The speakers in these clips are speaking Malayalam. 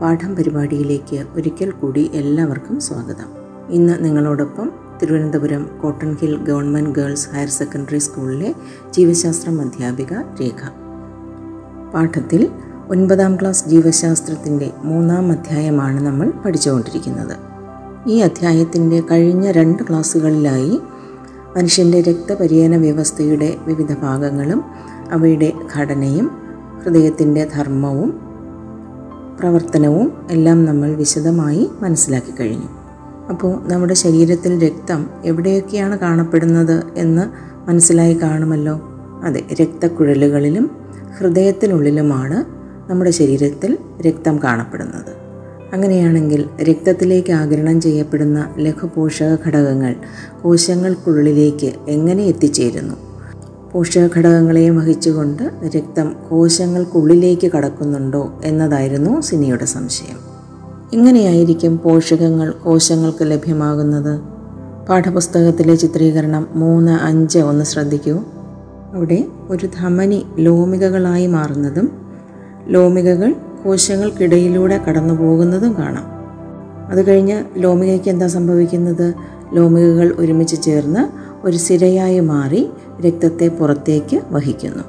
പാഠം പരിപാടിയിലേക്ക് ഒരിക്കൽ കൂടി എല്ലാവർക്കും സ്വാഗതം. ഇന്ന് നിങ്ങളോടൊപ്പം Thiruvananthapuram Cotton Hill government girls higher secondary സ്കൂളിലെ ജീവശാസ്ത്രം അധ്യാപിക രേഖ. പാഠത്തിൽ ഒൻപതാം ക്ലാസ് ജീവശാസ്ത്രത്തിന്റെ മൂന്നാം അധ്യായമാണ് നമ്മൾ പഠിച്ചുകൊണ്ടിരിക്കുന്നത്. ഈ അധ്യായത്തിന്റെ കഴിഞ്ഞ രണ്ട് ക്ലാസ്സുകളിലായി മനുഷ്യന്റെ രക്തപര്യന വ്യവസ്ഥയുടെ വിവിധ ഭാഗങ്ങളും അവയുടെ ഘടനയും ഹൃദയത്തിന്റെ ധർമ്മവും പ്രവർത്തനവും എല്ലാം നമ്മൾ വിശദമായി മനസ്സിലാക്കി കഴിഞ്ഞു. അപ്പോൾ നമ്മുടെ ശരീരത്തിൽ രക്തം എവിടെയൊക്കെയാണ് കാണപ്പെടുന്നത് എന്ന് മനസ്സിലായി കാണുമല്ലോ? അതെ രക്തക്കുഴലുകളിലും ഹൃദയത്തിനുള്ളിലുമാണ് നമ്മുടെ ശരീരത്തിൽ രക്തം കാണപ്പെടുന്നത്. അങ്ങനെയാണെങ്കിൽ രക്തത്തിലേക്ക് ആഗിരണം ചെയ്യപ്പെടുന്ന ലഘുപോഷക ഘടകങ്ങൾ കോശങ്ങൾക്കുള്ളിലേക്ക് എങ്ങനെ എത്തിച്ചേരുന്നു? പോഷക ഘടകങ്ങളെയും വഹിച്ചുകൊണ്ട് രക്തം കോശങ്ങൾക്കുള്ളിലേക്ക് കടക്കുന്നുണ്ടോ എന്നതായിരുന്നു സിനിയുടെ സംശയം. ഇങ്ങനെയായിരിക്കും പോഷകങ്ങൾ കോശങ്ങൾക്ക് ലഭ്യമാകുന്നത്. പാഠപുസ്തകത്തിലെ ചിത്രീകരണം മൂന്ന് അഞ്ച് ഒന്ന് ശ്രദ്ധിക്കൂ. അവിടെ ഒരു ധമനി ലോമികകളായി മാറുന്നതും ലോമികകൾ കോശങ്ങൾക്കിടയിലൂടെ കടന്നു പോകുന്നതും കാണാം. അത് കഴിഞ്ഞ് ലോമികയ്ക്ക് എന്താ സംഭവിക്കുന്നത്? ലോമികകൾ ഒരുമിച്ച് ചേർന്ന് ഒരു സിരയായി മാറി രക്തത്തെ പുറത്തേക്ക് വഹിക്കുന്നു.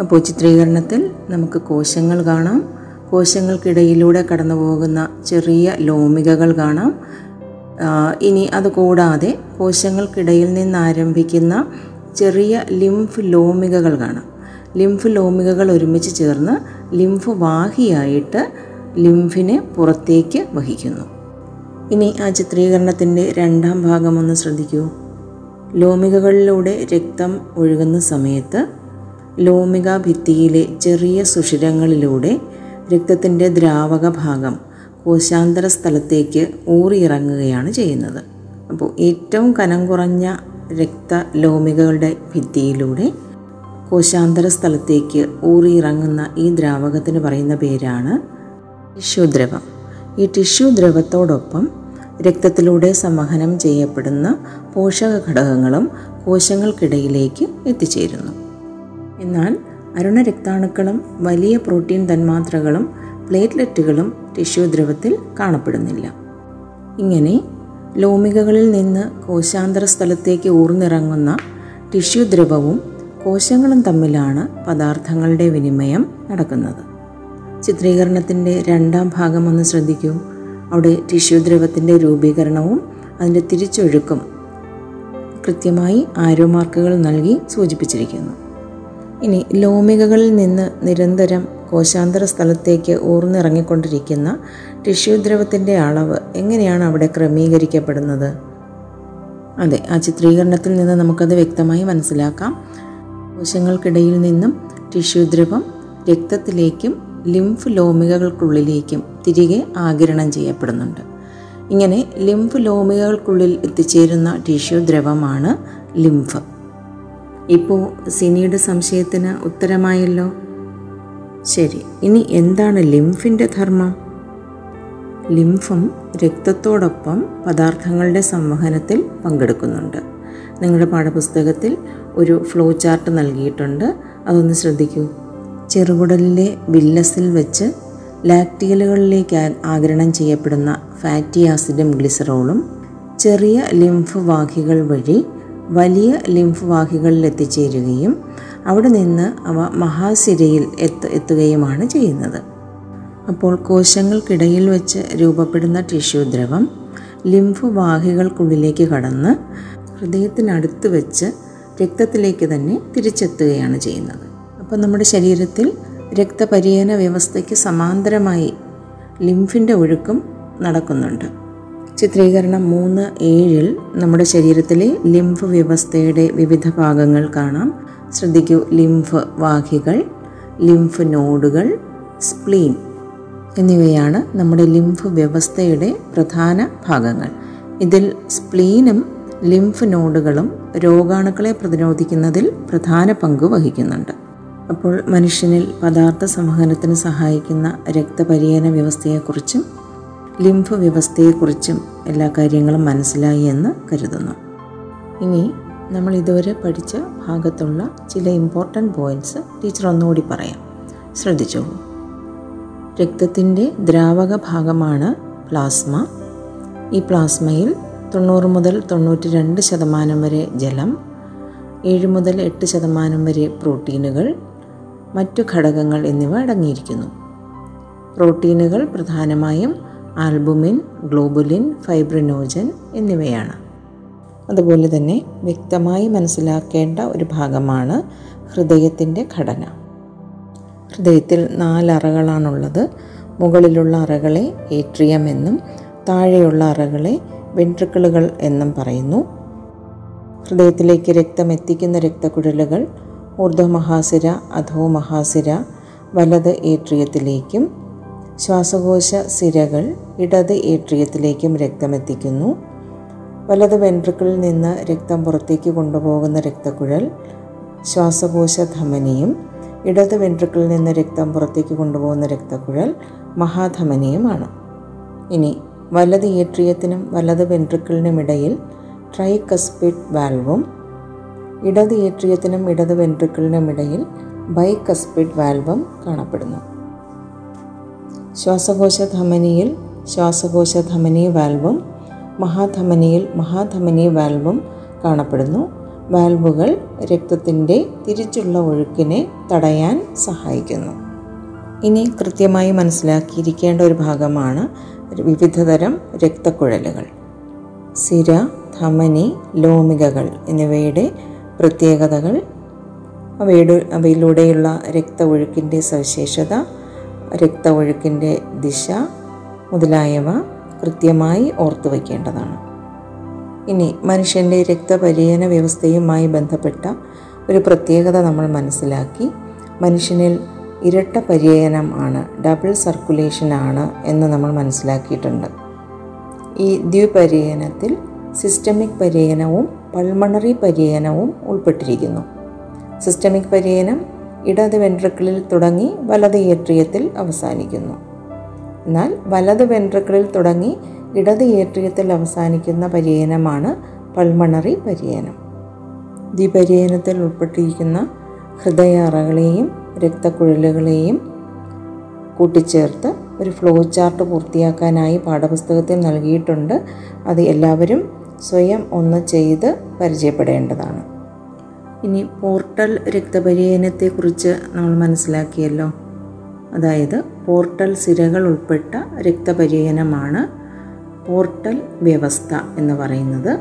അപ്പോൾ ചിത്രീകരണത്തിൽ നമുക്ക് കോശങ്ങൾ കാണാം. കോശങ്ങൾക്കിടയിലൂടെ കടന്നു പോകുന്ന ചെറിയ ലോമികകൾ കാണാം. ഇനി അതുകൂടാതെ കോശങ്ങൾക്കിടയിൽ നിന്ന് ആരംഭിക്കുന്ന ചെറിയ ലിംഫ് ലോമികകൾ കാണാം. ലിംഫ് ലോമികകൾ ഒരുമിച്ച് ചേർന്ന് ലിംഫ് വാഹിയായിട്ട് ലിംഫിനെ പുറത്തേക്ക് വഹിക്കുന്നു. ഇനി ആ ചിത്രീകരണത്തിന്റെ രണ്ടാം ഭാഗം ഒന്ന് ശ്രദ്ധിക്കൂ. ലോമികകളിലൂടെ രക്തം ഒഴുകുന്ന സമയത്ത് ലോമിക ഭിത്തിയിലെ ചെറിയ സുഷിരങ്ങളിലൂടെ രക്തത്തിന്റെ ദ്രാവക ഭാഗം കോശാന്തര സ്ഥലത്തേക്ക് ഊറിയിറങ്ങുകയാണ് ചെയ്യുന്നത്. അപ്പോൾ ഏറ്റവും കനം കുറഞ്ഞ രക്ത ലോമികകളുടെ ഭിത്തിയിലൂടെ കോശാന്തര സ്ഥലത്തേക്ക് ഊറിയിറങ്ങുന്ന ഈ ദ്രാവകത്തിന് പറയുന്ന പേരാണ് ടിഷ്യൂ ദ്രവം. ഈ ടിഷ്യൂ ദ്രവത്തോടൊപ്പം രക്തത്തിലൂടെ സംവഹനം ചെയ്യപ്പെടുന്ന പോഷക ഘടകങ്ങളും കോശങ്ങൾക്കിടയിലേക്ക് എത്തിച്ചേരുന്നു. എന്നാൽ അരുണരക്താണുക്കളും വലിയ പ്രോട്ടീൻ തന്മാത്രകളും പ്ലേറ്റ്ലെറ്റുകളും ടിഷ്യൂ ദ്രവത്തിൽ കാണപ്പെടുന്നില്ല. ഇങ്ങനെ ലോമികകളിൽ നിന്ന് കോശാന്തര സ്ഥലത്തേക്ക് ഊർന്നിറങ്ങുന്ന ടിഷ്യൂ ദ്രവവും കോശങ്ങളും തമ്മിലാണ് പദാർത്ഥങ്ങളുടെ വിനിമയം നടക്കുന്നത്. ചിത്രീകരണത്തിന്റെ രണ്ടാം ഭാഗം ഒന്ന് ശ്രദ്ധിക്കൂ. അവിടെ ടിഷ്യൂ ദ്രവത്തിന്റെ രൂപീകരണവും അതിന്റെ തിരിച്ചൊഴുക്കും കൃത്യമായി ആരോ മാർക്കുകൾ നൽകി സൂചിപ്പിച്ചിരിക്കുന്നു. ഇനി ലോമികകളിൽ നിന്ന് നിരന്തരം കോശാന്തര സ്ഥലത്തേക്ക് ഊർന്നിറങ്ങിക്കൊണ്ടിരിക്കുന്ന ടിഷ്യൂ ദ്രവത്തിന്റെ അളവ് എങ്ങനെയാണ് അവിടെ ക്രമീകരിക്കപ്പെടുന്നത്? അതെ ആ ചിത്രീകരണത്തിൽ നിന്ന് നമുക്കത് വ്യക്തമായി മനസ്സിലാക്കാം. കോശങ്ങൾക്കിടയിൽ നിന്നും ടിഷ്യൂ ദ്രവം രക്തത്തിലേക്കും ലിംഫ് ലോമികകൾക്കുള്ളിലേക്കും തിരികെ ആകിരണം ചെയ്യപ്പെടുന്നുണ്ട്. ഇങ്ങനെ ലിംഫ് ലോമികകൾക്കുള്ളിൽ എത്തിച്ചേരുന്ന ടിഷ്യൂ ദ്രവമാണ് ലിംഫ്. ഇപ്പോൾ സിനിയുടെ സംശയത്തിന് ഉത്തരമായല്ലോ? ശരി ഇനി എന്താണ് ലിംഫിന്റെ ധർമ്മം? ലിംഫും രക്തത്തോടൊപ്പം പദാർത്ഥങ്ങളുടെ സംവഹനത്തിൽ പങ്കെടുക്കുന്നുണ്ട്. നിങ്ങളുടെ പാഠപുസ്തകത്തിൽ ഒരു ഫ്ലോ ചാർട്ട് നൽകിയിട്ടുണ്ട്. അതൊന്ന് ശ്രദ്ധിക്കൂ. ചെറുകുടലിലെ വില്ലസിൽ വെച്ച് ലാക്ടിയലുകളിലേക്ക് ആഗിരണം ചെയ്യപ്പെടുന്ന ഫാറ്റി ആസിഡും ഗ്ലിസറോളും ചെറിയ ലിംഫ് വാഹികൾ വഴി വലിയ ലിംഫ് വാഹികളിൽ എത്തിച്ചേരുകയും അവിടെ നിന്ന് അവ മഹാസിരയിൽ എത്ത് എത്തുകയുമാണ് ചെയ്യുന്നത്. അപ്പോൾ കോശങ്ങൾക്കിടയിൽ വെച്ച് രൂപപ്പെടുന്ന ടിഷ്യൂ ദ്രവം ലിംഫ് വാഹികൾക്കുള്ളിലേക്ക് കടന്ന് ഹൃദയത്തിനടുത്ത് വെച്ച് രക്തത്തിലേക്ക് തന്നെ തിരിച്ചെത്തുകയാണ് ചെയ്യുന്നത്. അപ്പോൾ നമ്മുടെ ശരീരത്തിൽ രക്തപര്യന വ്യവസ്ഥയ്ക്ക് സമാന്തരമായി ലിംഫിന്റെ ഒഴുക്കും നടക്കുന്നുണ്ട്. ചിത്രീകരണം മൂന്ന് ഏഴിൽ നമ്മുടെ ശരീരത്തിലെ ലിംഫ് വ്യവസ്ഥയുടെ വിവിധ ഭാഗങ്ങൾ കാണാം. ശ്രദ്ധിക്കൂ ലിംഫ് വാഹികൾ ലിംഫ് നോഡുകൾ സ്പ്ലീൻ എന്നിവയാണ് നമ്മുടെ ലിംഫ് വ്യവസ്ഥയുടെ പ്രധാന ഭാഗങ്ങൾ. ഇതിൽ സ്പ്ലീനും ലിംഫ് നോഡുകളും രോഗാണുക്കളെ പ്രതിരോധിക്കുന്നതിൽ പ്രധാന പങ്ക് വഹിക്കുന്നുണ്ട്. അപ്പോൾ മനുഷ്യനിൽ പദാർത്ഥ സംവഹനത്തിന് സഹായിക്കുന്ന രക്തപര്യന വ്യവസ്ഥയെക്കുറിച്ചും ലിംഫ് വ്യവസ്ഥയെക്കുറിച്ചും എല്ലാ കാര്യങ്ങളും മനസ്സിലായി എന്ന് കരുതുന്നു. ഇനി നമ്മൾ ഇതുവരെ പഠിച്ച ഭാഗത്തുള്ള ചില ഇമ്പോർട്ടന്റ് പോയിന്റ്സ് ടീച്ചർ ഒന്നുകൂടി പറയാം. ശ്രദ്ധിച്ചോളൂ രക്തത്തിന്റെ ദ്രാവക ഭാഗമാണ് പ്ലാസ്മ ഈ പ്ലാസ്മയിൽ തൊണ്ണൂറ് മുതൽ തൊണ്ണൂറ്റി രണ്ട് ശതമാനം വരെ ജലം ഏഴ് മുതൽ എട്ട് ശതമാനം വരെ പ്രോട്ടീനുകൾ മറ്റു ഘടകങ്ങൾ എന്നിവ അടങ്ങിയിരിക്കുന്നു. പ്രോട്ടീനുകൾ പ്രധാനമായും ആൽബുമിൻ ഗ്ലോബുലിൻ ഫൈബ്രിനോജൻ എന്നിവയാണ്. അതുപോലെ തന്നെ വ്യക്തമായി മനസ്സിലാക്കേണ്ട ഒരു ഭാഗമാണ് ഹൃദയത്തിന്റെ ഘടന. ഹൃദയത്തിൽ നാലറകളാണുള്ളത് മുകളിലുള്ള അറകളെ ഏട്രിയം എന്നും താഴെയുള്ള അറകളെ വെൻട്രിക്കിളുകൾ എന്നും പറയുന്നു. ഹൃദയത്തിലേക്ക് രക്തം എത്തിക്കുന്ന രക്തക്കുഴലുകൾ ഊർധ്വമഹാസിര അധോമഹാസിര വലത് ഏട്രിയത്തിലേക്കും ശ്വാസകോശ സിരകൾ ഇടത് ഏട്രിയത്തിലേക്കും രക്തമെത്തിക്കുന്നു. വലത് വെൻട്രിക്കിളിൽ നിന്ന് രക്തം പുറത്തേക്ക് കൊണ്ടുപോകുന്ന രക്തക്കുഴൽ ശ്വാസകോശ ധമനിയും ഇടത് വെൻട്രിക്കിളിൽ നിന്ന് രക്തം പുറത്തേക്ക് കൊണ്ടുപോകുന്ന രക്തക്കുഴൽ മഹാധമനിയുമാണ്. ഇനി വലത് ഏട്രിയത്തിനും വലത് വെൻട്രിക്കിളിനും ഇടയിൽ ട്രൈകസ്പിഡ് വാൽവും ഇടത് ഏട്രിയത്തിനും ഇടത് വെൻട്രിക്കിളിനും ഇടയിൽ ബൈകസ്പിഡ് വാൽവം കാണപ്പെടുന്നു. ശ്വാസകോശ ധമനിയിൽ ശ്വാസകോശ ധമനി വാൽവും മഹാധമനിയിൽ മഹാധമനി വാൽവും കാണപ്പെടുന്നു. വാൽവുകൾ രക്തത്തിന്റെ തിരിച്ചുള്ള ഒഴുക്കിനെ തടയാൻ സഹായിക്കുന്നു. ഇനി കൃത്യമായി മനസ്സിലാക്കിയിരിക്കേണ്ട ഒരു ഭാഗമാണ് വിവിധതരം രക്തക്കുഴലുകൾ. സിര ധമനി ലോമികകൾ എന്നിവയുടെ പ്രത്യേകതകൾ. അവയുടെ അവയിലൂടെയുള്ള രക്ത ഒഴുക്കിന്റെ സവിശേഷത രക്ത ഒഴുക്കിന്റെ ദിശ മുതലായവ കൃത്യമായി ഓർത്തു വയ്ക്കേണ്ടതാണ്. ഇനി മനുഷ്യന്റെ രക്തപര്യന വ്യവസ്ഥയുമായി ബന്ധപ്പെട്ട ഒരു പ്രത്യേകത നമ്മൾ മനസ്സിലാക്കി. മനുഷ്യനിൽ ഇരട്ട പര്യനം ആണ് ഡബിൾ സർക്കുലേഷൻ ആണ് എന്ന് നമ്മൾ മനസ്സിലാക്കിയിട്ടുണ്ട്. ഈ ദ്വിപര്യനത്തിൽ സിസ്റ്റമിക് പര്യനവും പൾമണറി പര്യനവും ഉൾപ്പെട്ടിരിക്കുന്നു. സിസ്റ്റമിക് പര്യനം ഇടത് വെൻട്രിക്കിളിൽ തുടങ്ങി വലത് ഏട്രിയത്തിൽ അവസാനിക്കുന്നു. എന്നാൽ വലത് വെൻട്രിക്കിളിൽ തുടങ്ങി ഇടത് ഏട്രിയത്തിൽ അവസാനിക്കുന്ന പര്യനമാണ് പൾമണറി പര്യനം ദ്വിപര്യനത്തിൽ ഉൾപ്പെട്ടിരിക്കുന്ന ഹൃദയ അറകളെയും രക്തക്കുഴലുകളെയും കൂട്ടിച്ചേർത്ത് ഒരു ഫ്ലോ ചാർട്ട് പൂർത്തിയാക്കാനായി പാഠപുസ്തകത്തിൽ നൽകിയിട്ടുണ്ട്. അത് എല്ലാവരും സ്വയം ഒന്ന് ചെയ്ത് പരിചയപ്പെടേണ്ടതാണ്. ഇനി പോർട്ടൽ രക്തപര്യനത്തെക്കുറിച്ച് നമ്മൾ മനസ്സിലാക്കിയല്ലോ. അതായത് പോർട്ടൽ സിരകൾ ഉൾപ്പെട്ട രക്തപര്യനമാണ് പോർട്ടൽ വ്യവസ്ഥ എന്ന് പറയുന്നത്.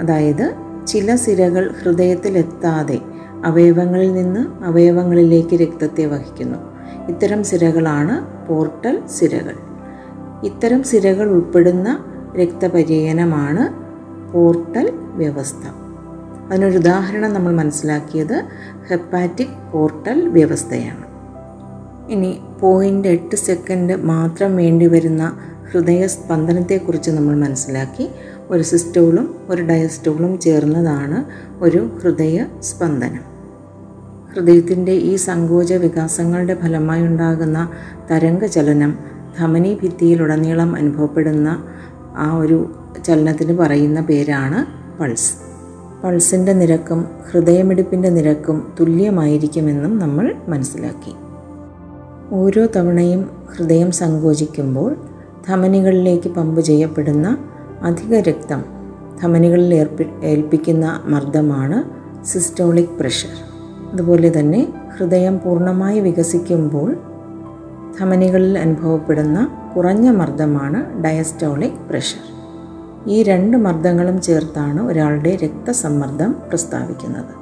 അതായത് ചില സിരകൾ ഹൃദയത്തിലെത്താതെ അവയവങ്ങളിൽ നിന്ന് അവയവങ്ങളിലേക്ക് രക്തത്തെ വഹിക്കുന്നു. ഇത്തരം സിരകളാണ് പോർട്ടൽ സിരകൾ. ഇത്തരം സിരകൾ ഉൾപ്പെടുന്ന രക്തപര്യനമാണ് പോർട്ടൽ വ്യവസ്ഥ. അതിനൊരു ഉദാഹരണം നമ്മൾ മനസ്സിലാക്കിയത് ഹെപ്പാറ്റിക് പോർട്ടൽ വ്യവസ്ഥയാണ്. ഇനി പോയിന്റ് എട്ട് സെക്കൻഡ് മാത്രം വേണ്ടി വരുന്ന ഹൃദയ സ്പന്ദനത്തെക്കുറിച്ച് നമ്മൾ മനസ്സിലാക്കി. ഒരു സിസ്റ്റോളും ഒരു ഡയസ്റ്റോളും ചേർന്നതാണ് ഒരു ഹൃദയ സ്പന്ദനം. ഹൃദയത്തിന്റെ ഈ സങ്കോച വികാസങ്ങളുടെ ഫലമായി ഉണ്ടാകുന്ന തരംഗചലനം ധമനി ഭിത്തിയിലുടനീളം അനുഭവപ്പെടുന്ന ആ ഒരു ചലനത്തിന് പറയുന്ന പേരാണ് പൾസ്. പൾസിന്റെ നിരക്കും ഹൃദയമിടിപ്പിന്റെ നിരക്കും തുല്യമായിരിക്കുമെന്നും നമ്മൾ മനസ്സിലാക്കി. ഓരോ തവണയും ഹൃദയം സങ്കോചിക്കുമ്പോൾ ധമനികളിലേക്ക് പമ്പ് ചെയ്യപ്പെടുന്ന അധിക രക്തം ധമനികളിൽ ഏർപ്പി ഏൽപ്പിക്കുന്ന മർദ്ദമാണ് സിസ്റ്റോളിക് പ്രഷർ. അതുപോലെ തന്നെ ഹൃദയം പൂർണമായി വികസിക്കുമ്പോൾ ധമനികളിൽ അനുഭവപ്പെടുന്ന കുറഞ്ഞ മർദ്ദമാണ് ഡയസ്റ്റോളിക് പ്രഷർ ഈ രണ്ട് മർദ്ദങ്ങളും ചേർത്താണ് ഒരാളുടെ രക്തസമ്മർദ്ദം പ്രസ്താവിക്കുന്നത്.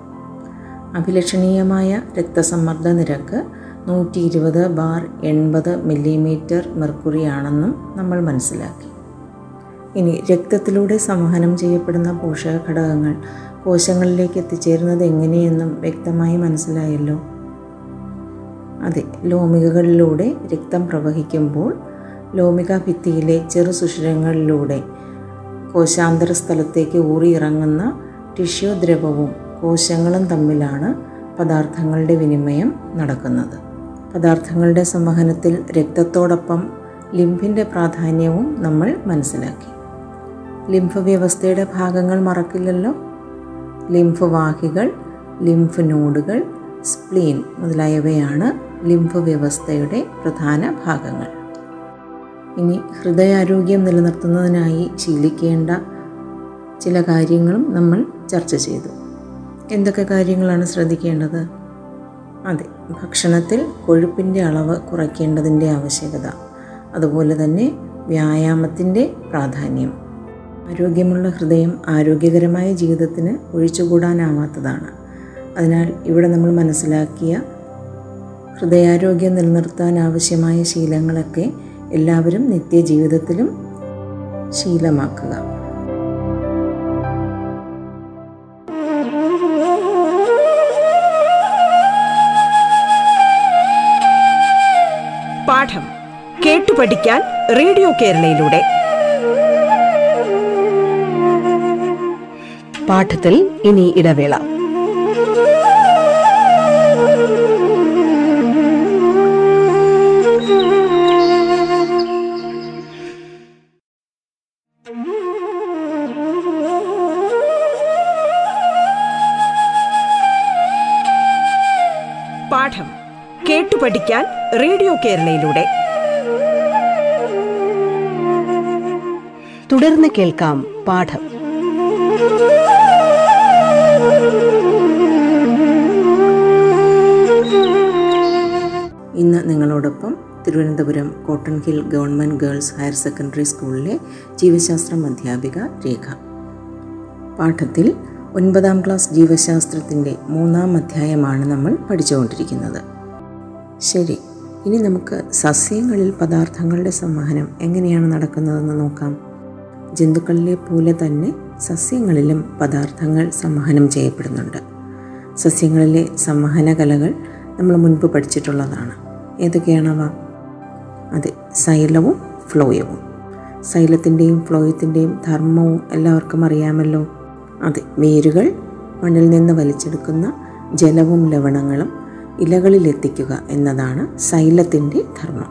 അഭിലഷണീയമായ രക്തസമ്മർദ്ദ നിരക്ക് നൂറ്റി ഇരുപത് ബാർ എൺപത് മില്ലിമീറ്റർ മെർക്കുറി ആണെന്നും നമ്മൾ മനസ്സിലാക്കി. ഇനി രക്തത്തിലൂടെ സംവഹനം ചെയ്യപ്പെടുന്ന പോഷക ഘടകങ്ങൾ കോശങ്ങളിലേക്ക് എത്തിച്ചേരുന്നത് എങ്ങനെയെന്നും വ്യക്തമായി മനസ്സിലായല്ലോ? അതെ ലോമികകളിലൂടെ രക്തം പ്രവഹിക്കുമ്പോൾ ലോമിക ഭിത്തിയിലെ ചെറു സുഷിരങ്ങളിലൂടെ കോശാന്തര സ്ഥലത്തേക്ക് ഊറിയിറങ്ങുന്ന ടിഷ്യൂ ദ്രവവും കോശങ്ങളും തമ്മിലാണ് പദാർത്ഥങ്ങളുടെ വിനിമയം നടക്കുന്നത്. പദാർത്ഥങ്ങളുടെ സംവഹനത്തിൽ രക്തത്തോടൊപ്പം ലിംഫിന്റെ പ്രാധാന്യവും നമ്മൾ മനസ്സിലാക്കി. ലിംഫ് വ്യവസ്ഥയുടെ ഭാഗങ്ങൾ മറക്കില്ലല്ലോ? ലിംഫ് വാഹികൾ ലിംഫ് നോഡുകൾ സ്പ്ലീൻ മുതലായവയാണ് ലിംഫ് വ്യവസ്ഥയുടെ പ്രധാന ഭാഗങ്ങൾ. ഇനി ഹൃദയാരോഗ്യം നിലനിർത്തുന്നതിനായി ശീലിക്കേണ്ട ചില കാര്യങ്ങളും നമ്മൾ ചർച്ച ചെയ്തു. എന്തൊക്കെ കാര്യങ്ങളാണ് ശ്രദ്ധിക്കേണ്ടത്? അതെ ഭക്ഷണത്തിൽ കൊഴുപ്പിന്റെ അളവ് കുറയ്ക്കേണ്ടതിന്റെ ആവശ്യകത. അതുപോലെ തന്നെ വ്യായാമത്തിന്റെ പ്രാധാന്യം. ആരോഗ്യമുള്ള ഹൃദയം ആരോഗ്യകരമായ ജീവിതത്തിന് ഒഴിച്ചുകൂടാനാവാത്തതാണ്. അതിനാൽ ഇവിടെ നമ്മൾ മനസ്സിലാക്കിയ ഹൃദയാരോഗ്യം നിലനിർത്താൻ ആവശ്യമായ ശീലങ്ങളൊക്കെ എല്ലാവരും നിത്യജീവിതത്തിലും ശീലമാക്കുക. പാഠം കേട്ടു പഠിക്കാൻ റേഡിയോ കേരളയിലൂടെ. പാഠത്തിൽ ഇനി ഇടവേള. പഠിക്കാൻ റേഡിയോ കേരളയിലൂടെ. തുടർന്ന് കേൾക്കാം പാഠം. ഇന്ന് നിങ്ങളോടൊപ്പം Thiruvananthapuram Cotton Hill government girls higher secondary സ്കൂളിലെ ജീവശാസ്ത്രം അധ്യാപിക രേഖ. പാഠത്തിൽ ഒൻപതാം ക്ലാസ് ജീവശാസ്ത്രത്തിന്റെ മൂന്നാം അധ്യായമാണ് നമ്മൾ പഠിച്ചുകൊണ്ടിരിക്കുന്നത്. ശരി. ഇനി നമുക്ക് സസ്യങ്ങളിൽ പദാർത്ഥങ്ങളുടെ സംവഹനം എങ്ങനെയാണ് നടക്കുന്നതെന്ന് നോക്കാം. ജന്തുക്കളിലെ പോലെ തന്നെ സസ്യങ്ങളിലും പദാർത്ഥങ്ങൾ സംവഹനം ചെയ്യപ്പെടുന്നുണ്ട്. സസ്യങ്ങളിലെ സംവഹന കലകൾ നമ്മൾ മുൻപ് പഠിച്ചിട്ടുള്ളതാണ്. ഏതൊക്കെയാണവ അതെ സൈലവും ഫ്ലോയവും. സൈലത്തിന്റെയും ഫ്ലോയത്തിന്റെയും ധർമ്മവും എല്ലാവർക്കും അറിയാമല്ലോ. അതെ വേരുകൾ മണ്ണിൽ നിന്ന് വലിച്ചെടുക്കുന്ന ജലവും ലവണങ്ങളും ഇലകളിലെത്തിക്കുക എന്നതാണ് സൈലത്തിന്റെ ധർമ്മം.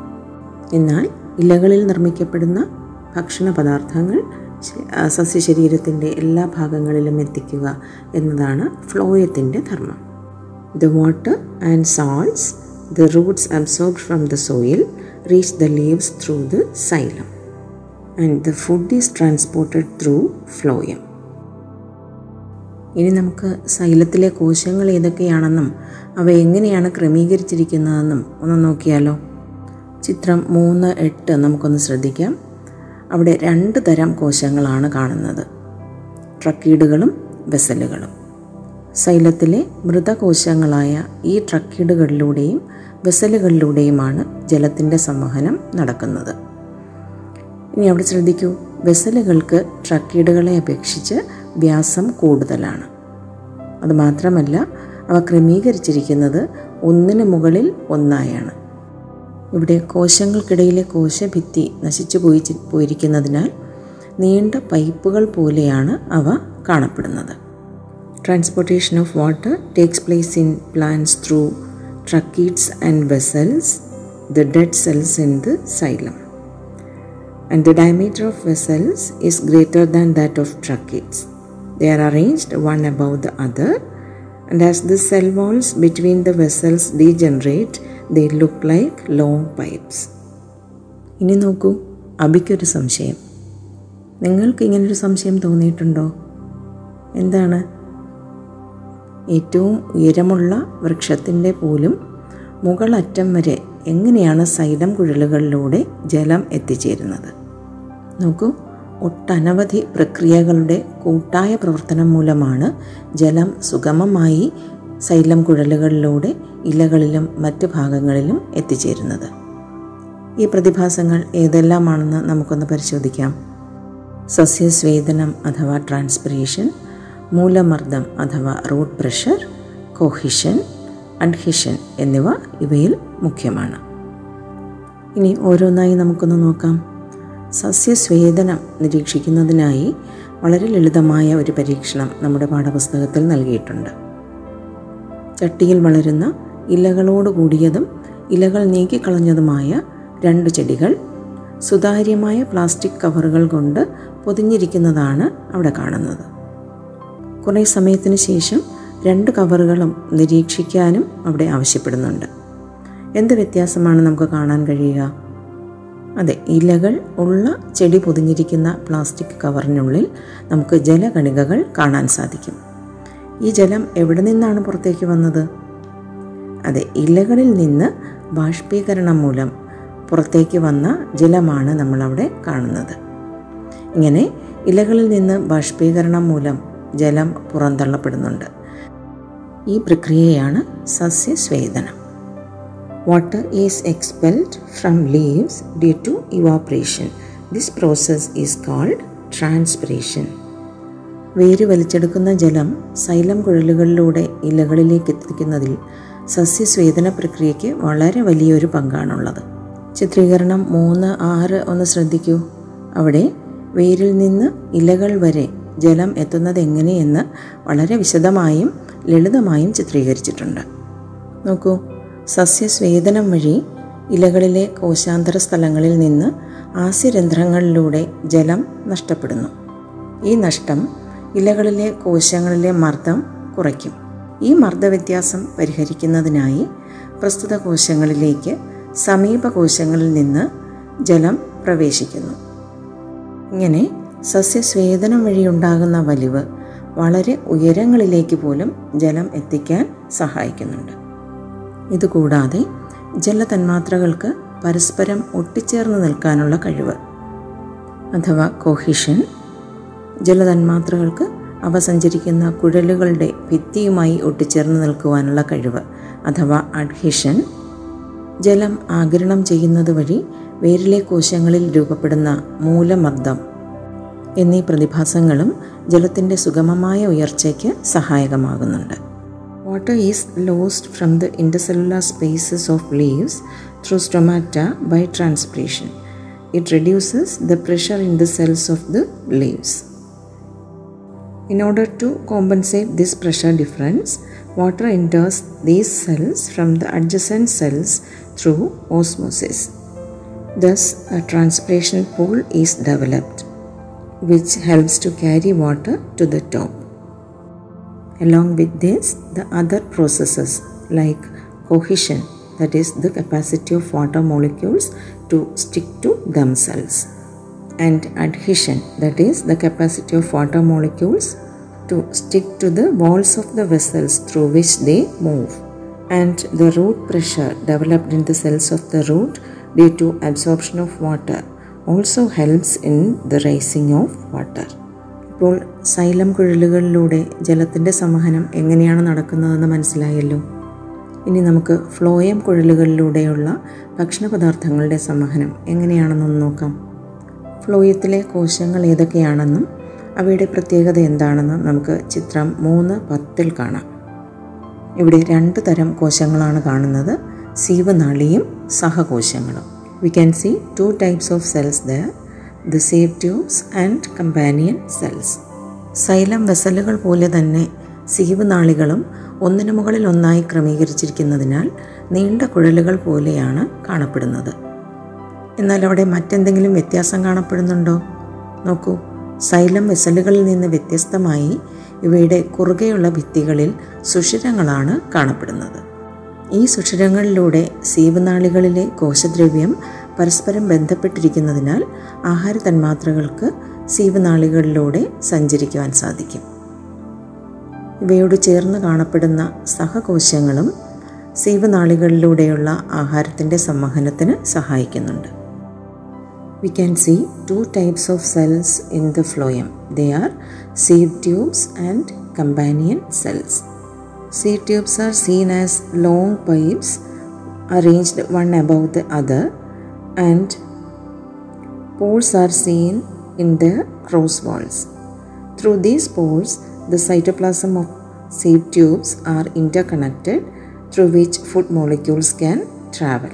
എന്നാൽ ഇലകളിൽ നിർമ്മിക്കപ്പെടുന്ന ഭക്ഷണ പദാർത്ഥങ്ങൾ സസ്യശരീരത്തിന്റെ എല്ലാ ഭാഗങ്ങളിലും എത്തിക്കുക എന്നതാണ് ഫ്ലോയത്തിന്റെ ധർമ്മം. The water and salts the roots absorb from the soil reach the leaves through the xylem and the food is transported through phloem ഇനി നമുക്ക് സൈലത്തിലെ കോശങ്ങൾ ഏതൊക്കെയാണെന്നും അവ എങ്ങനെയാണ് ക്രമീകരിച്ചിരിക്കുന്നതെന്നും ഒന്ന് നോക്കിയാലോ. ചിത്രം മൂന്ന് എട്ട് നമുക്കൊന്ന് ശ്രദ്ധിക്കാം. അവിടെ രണ്ട് തരം കോശങ്ങളാണ് കാണുന്നത്. ട്രക്കീഡുകളും വെസലുകളും. സൈലത്തിലെ മൃതകോശങ്ങളായ ഈ ട്രക്കീഡുകളിലൂടെയും വെസലുകളിലൂടെയുമാണ് ജലത്തിന്റെ സംവഹനം നടക്കുന്നത്. ഇനി അവിടെ ശ്രദ്ധിക്കൂ. വെസലുകൾക്ക് ട്രക്കീഡുകളെ അപേക്ഷിച്ച് വ്യാസം കൂടുതലാണ്. അതുമാത്രമല്ല അവ ക്രമീകരിച്ചിരിക്കുന്നത് ഒന്നിന് മുകളിൽ ഒന്നായാണ്. ഇവിടെ കോശങ്ങൾക്കിടയിലെ കോശഭിത്തി നശിച്ചു പോയി പോയിരിക്കുന്നതിനാൽ നീണ്ട പൈപ്പുകൾ പോലെയാണ് അവ കാണപ്പെടുന്നത്. Transportation of water takes place in plants through tracheids and vessels the dead cells in the xylem and the diameter of vessels is greater than that of tracheids. They are arranged one above the other, and as the cell walls between the vessels degenerate, they look like long pipes. ഇനി നോക്കൂ അബിക്കൊരു സംശയം നിങ്ങൾക്ക് ഇങ്ങനൊരു സംശയം തോന്നിയിട്ടുണ്ടോ എന്താണ് ഏറ്റവും ഉയരമുള്ള വൃക്ഷത്തിന്റെ പോലും മുകളറ്റം വരെ എങ്ങനെയാണ് സൈലം കുഴലുകളിലൂടെ ജലം എത്തിച്ചേരുന്നത് നോക്കൂ ഒട്ടനവധി പ്രക്രിയകളുടെ കൂട്ടായ പ്രവർത്തനം മൂലമാണ് ജലം സുഗമമായി സൈലം കുഴലുകളിലൂടെ ഇലകളിലും മറ്റ് ഭാഗങ്ങളിലും എത്തിച്ചേരുന്നത്. ഈ പ്രതിഭാസങ്ങൾ ഏതെല്ലാമാണെന്ന് നമുക്കൊന്ന് പരിശോധിക്കാം. സസ്യസ്വേദനം അഥവാ ട്രാൻസ്പിറേഷൻ മൂലമർദ്ദം അഥവാ റൂട്ട് പ്രഷർ കോഹിഷൻ അഡ്ഹിഷൻ എന്നിവ ഇവയിൽ മുഖ്യമാണ്. ഇനി ഓരോന്നായി നമുക്കൊന്ന് നോക്കാം. സസ്യസ്വേദനം നിരീക്ഷിക്കുന്നതിനായി വളരെ ലളിതമായ ഒരു പരീക്ഷണം നമ്മുടെ പാഠപുസ്തകത്തിൽ നൽകിയിട്ടുണ്ട്. ചട്ടിയിൽ വളരുന്ന ഇലകളോട് കൂടിയതും ഇലകൾ നീക്കിക്കളഞ്ഞതുമായ രണ്ട് ചെടികൾ സുതാര്യമായ പ്ലാസ്റ്റിക് കവറുകൾ കൊണ്ട് പൊതിഞ്ഞിരിക്കുന്നതാണ് അവിടെ കാണുന്നത്. കുറേ സമയത്തിന് ശേഷം രണ്ട് കവറുകളും നിരീക്ഷിക്കാനും അവിടെ ആവശ്യപ്പെടുന്നുണ്ട്. എന്ത് വ്യത്യാസമാണ് നമുക്ക് കാണാൻ കഴിയുക? അതെ ഇലകൾ ഉള്ള ചെടി പൊതിഞ്ഞിരിക്കുന്ന പ്ലാസ്റ്റിക് കവറിനുള്ളിൽ നമുക്ക് ജലകണികകൾ കാണാൻ സാധിക്കും. ഈ ജലം എവിടെ നിന്നാണ് പുറത്തേക്ക് വന്നത്? അതെ ഇലകളിൽ നിന്ന് ബാഷ്പീകരണം മൂലം പുറത്തേക്ക് വന്ന ജലമാണ് നമ്മളവിടെ കാണുന്നത്. ഇങ്ങനെ ഇലകളിൽ നിന്ന് ബാഷ്പീകരണം മൂലം ജലം പുറന്തള്ളപ്പെടുന്നുണ്ട്. ഈ പ്രക്രിയയാണ് സസ്യസ്വേദനം. Water is expelled from leaves due to evaporation this process is called transpiration വേര് വലിച്ചെടുക്കുന്ന ജലം സൈലം കുഴലുകളിലൂടെ ഇലകളിലേക്ക് എത്തിക്കുന്നതിൽ സസ്യസ്വേദന പ്രക്രിയയ്ക്ക് വളരെ വലിയൊരു പങ്കാണുള്ളത്. ചിത്രീകരണം മൂന്ന് ആറ് ഒന്ന് ശ്രദ്ധിക്കൂ. അവിടെ വേരിൽ നിന്ന് ഇലകൾ വരെ ജലം എത്തുന്നത് എങ്ങനെയെന്ന് വളരെ വിശദമായും ലളിതമായും ചിത്രീകരിച്ചിട്ടുണ്ട്. നോക്കൂ. സസ്യസ്വേദനം വഴി ഇലകളിലെ കോശാന്തര സ്ഥലങ്ങളിൽ നിന്ന് ആസ്യരന്ധ്രങ്ങളിലൂടെ ജലം നഷ്ടപ്പെടുന്നു. ഈ നഷ്ടം ഇലകളിലെ കോശങ്ങളിലെ മർദ്ദം കുറയ്ക്കും. ഈ മർദ്ദവ്യത്യാസം പരിഹരിക്കുന്നതിനായി പ്രസ്തുത കോശങ്ങളിലേക്ക് സമീപ കോശങ്ങളിൽ നിന്ന് ജലം പ്രവേശിക്കുന്നു. ഇങ്ങനെ സസ്യസ്വേദനം വഴിയുണ്ടാകുന്ന വലിവ് വളരെ ഉയരങ്ങളിലേക്ക് പോലും ജലം എത്തിക്കാൻ സഹായിക്കുന്നുണ്ട്. ഇതുകൂടാതെ ജലതന്മാത്രകൾക്ക് പരസ്പരം ഒട്ടിച്ചേർന്ന് നിൽക്കാനുള്ള കഴിവ്. അഥവാ കോഹിഷൻ ജലതന്മാത്രകൾക്ക് അവ സഞ്ചരിക്കുന്ന കുഴലുകളുടെ ഭിത്തിയുമായി ഒട്ടിച്ചേർന്ന് നിൽക്കുവാനുള്ള കഴിവ് അഥവാ അഡ്ഹിഷൻ ജലം ആഗിരണം ചെയ്യുന്നത് വഴി വേരിലെ കോശങ്ങളിൽ രൂപപ്പെടുന്ന മൂലമർദ്ദം എന്നീ പ്രതിഭാസങ്ങളും ജലത്തിന്റെ സുഗമമായ ഉയർച്ചയ്ക്ക് സഹായകമാകുന്നുണ്ട്. Water is lost from the intercellular spaces of leaves through stomata by transpiration. It reduces the pressure in the cells of the leaves. In order to compensate this pressure difference, water enters these cells from the adjacent cells through osmosis. Thus, a transpiration pool is developed, which helps to carry water to the top. Along with this, the other processes like cohesion, that is, the capacity of water molecules to stick to themselves, and adhesion, that is, the capacity of water molecules to stick to the walls of the vessels through which they move, and the root pressure developed in the cells of the root due to absorption of water also helps in the raising of water. ഇപ്പോൾ സൈലം കുഴലുകളിലൂടെ ജലത്തിന്റെ സംവഹനം എങ്ങനെയാണ് നടക്കുന്നതെന്ന് മനസ്സിലായല്ലോ. ഇനി നമുക്ക് ഫ്ലോയം കുഴലുകളിലൂടെയുള്ള ഭക്ഷണപദാർത്ഥങ്ങളുടെ സംവഹനം എങ്ങനെയാണെന്നൊന്ന് നോക്കാം. ഫ്ലോയത്തിലെ കോശങ്ങൾ ഏതൊക്കെയാണെന്നും അവയുടെ പ്രത്യേകത എന്താണെന്നും നമുക്ക് ചിത്രം മൂന്ന് പത്തിൽ കാണാം. ഇവിടെ രണ്ട് തരം കോശങ്ങളാണ് കാണുന്നത്. സീവനാളിയും സഹകോശങ്ങളും. We can see two types of cells the the sieve tubes and companion cells. Xylem വെസലുകൾ പോലെ തന്നെ സീവ് നാളികളും ഒന്നിനു മുകളിൽ ഒന്നായി ക്രമീകരിച്ചിരിക്കുന്നതിനാൽ നീണ്ട കുഴലുകൾ പോലെയാണ് കാണപ്പെടുന്നത്. എന്നാൽ അവിടെ മറ്റെന്തെങ്കിലും വ്യത്യാസം കാണപ്പെടുന്നുണ്ടോ? നോക്കൂ സൈലം വെസലുകളിൽ നിന്ന് വ്യത്യസ്തമായി ഇവയുടെ കുറുകെയുള്ള ഭിത്തികളിൽ സുഷിരങ്ങളാണ് കാണപ്പെടുന്നത്. ഈ സുഷിരങ്ങളിലൂടെ സീവനാളികളിലെ കോശദ്രവ്യം പരസ്പരം ബന്ധപ്പെട്ടിരിക്കുന്നതിനാൽ ആഹാര തന്മാത്രകൾക്ക് സീവനാളികളിലൂടെ സഞ്ചരിക്കുവാൻ സാധിക്കും ഇവയോട് ചേർന്ന് കാണപ്പെടുന്ന സഹകോശങ്ങളും സീവനാളികളിലൂടെയുള്ള ആഹാരത്തിന്റെ സംവഹനത്തിന് സഹായിക്കുന്നുണ്ട് we can see two types of cells in the phloem. They are seed tubes and companion cells. Seed tubes are seen as long pipes arranged one above the other, and pores are seen in the cross walls. Through these pores, the cytoplasm of seed tubes are interconnected through which food molecules can travel.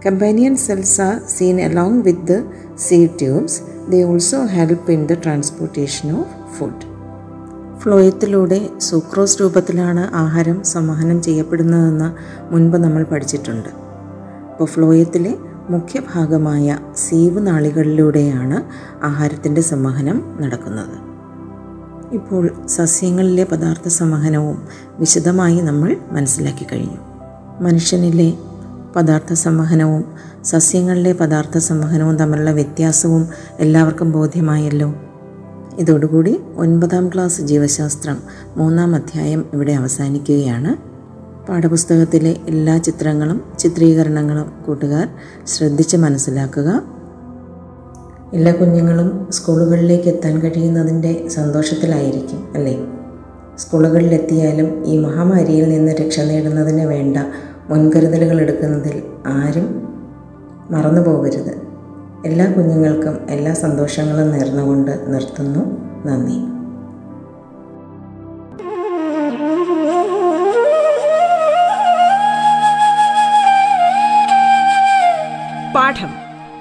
Companion cells are seen along with the seed tubes. They also help in the transportation of food. ഫ്ലോയത്തിലൂടെ സൂക്രോസ് രൂപത്തിലാണ് ആഹാരം സംവഹനം ചെയ്യപ്പെടുന്നതെന്ന് മുൻപ് നമ്മൾ പഠിച്ചിട്ടുണ്ട് അപ്പോൾ ഫ്ലോയത്തിലെ മുഖ്യഭാഗമായ സീവ് നാളികളിലൂടെയാണ് ആഹാരത്തിന്റെ സംവഹനം നടക്കുന്നത്. ഇപ്പോൾ സസ്യങ്ങളിലെ പദാർത്ഥ സംവഹനവും വിശദമായി നമ്മൾ മനസ്സിലാക്കി കഴിഞ്ഞു. മനുഷ്യനിലെ പദാർത്ഥ സംവഹനവും സസ്യങ്ങളിലെ പദാർത്ഥ സംവഹനവും തമ്മിലുള്ള വ്യത്യാസവും എല്ലാവർക്കും ബോധ്യമായല്ലോ. ഇതോടുകൂടി ഒൻപതാം ക്ലാസ് ജീവശാസ്ത്രം മൂന്നാം അധ്യായം ഇവിടെ അവസാനിക്കുകയാണ്. പാഠപുസ്തകത്തിലെ എല്ലാ ചിത്രങ്ങളും ചിത്രീകരണങ്ങളും കൂട്ടുകാർ ശ്രദ്ധിച്ച് മനസ്സിലാക്കുക. എല്ലാ കുഞ്ഞുങ്ങളും സ്കൂളുകളിലേക്ക് എത്താൻ കഴിയുന്നതിന്റെ സന്തോഷത്തിലായിരിക്കും അല്ലേ? സ്കൂളുകളിലെത്തിയാലും ഈ മഹാമാരിയിൽ നിന്ന് രക്ഷ നേടുന്നതിന് വേണ്ട മുൻകരുതലുകൾ എടുക്കുന്നതിൽ ആരും മറന്നു പോകരുത്. എല്ലാ കുഞ്ഞുങ്ങൾക്കും എല്ലാ സന്തോഷങ്ങളും നേർന്നുകൊണ്ട് നിർത്തുന്നു. നന്ദി.